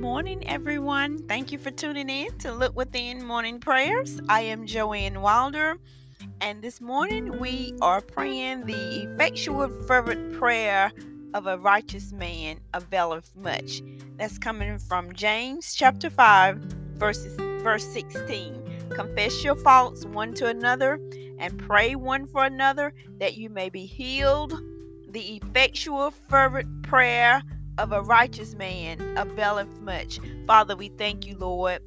morning, everyone. Thank you for tuning in to Look Within Morning Prayers. I am Joanne Wilder, and this morning we are praying the effectual, fervent prayer of a righteous man availeth much. That's coming from James chapter 5, verses, verse 16. Confess your faults one to another and pray one for another that you may be healed. The effectual, fervent prayer of a righteous man availeth much. Father, we thank you, Lord,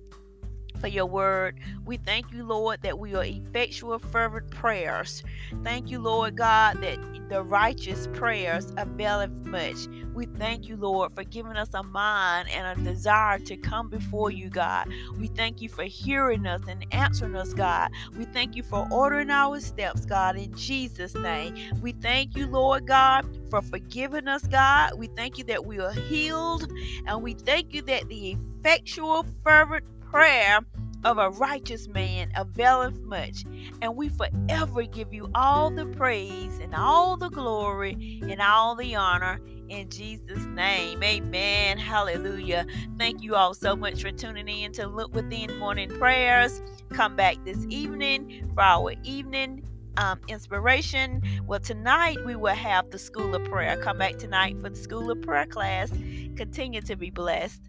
for your word. We thank you, Lord, that we are effectual, fervent prayers. Thank you, Lord God, that the righteous prayers availeth much. We thank you, Lord, for giving us a mind and a desire to come before you, God. We thank you for hearing us and answering us, God. We thank you for ordering our steps, God, in Jesus' name. We thank you, Lord God, for forgiving us, God. We thank you that we are healed, and we thank you that the effectual, fervent prayer of a righteous man availeth much. And we forever give you all the praise and all the glory and all the honor in Jesus' name. Amen. Hallelujah. Thank you all so much for tuning in to Look Within Morning Prayers. Come back this evening for our evening um, inspiration. Well, tonight we will have the School of Prayer. Come back tonight for the School of Prayer class. Continue to be blessed.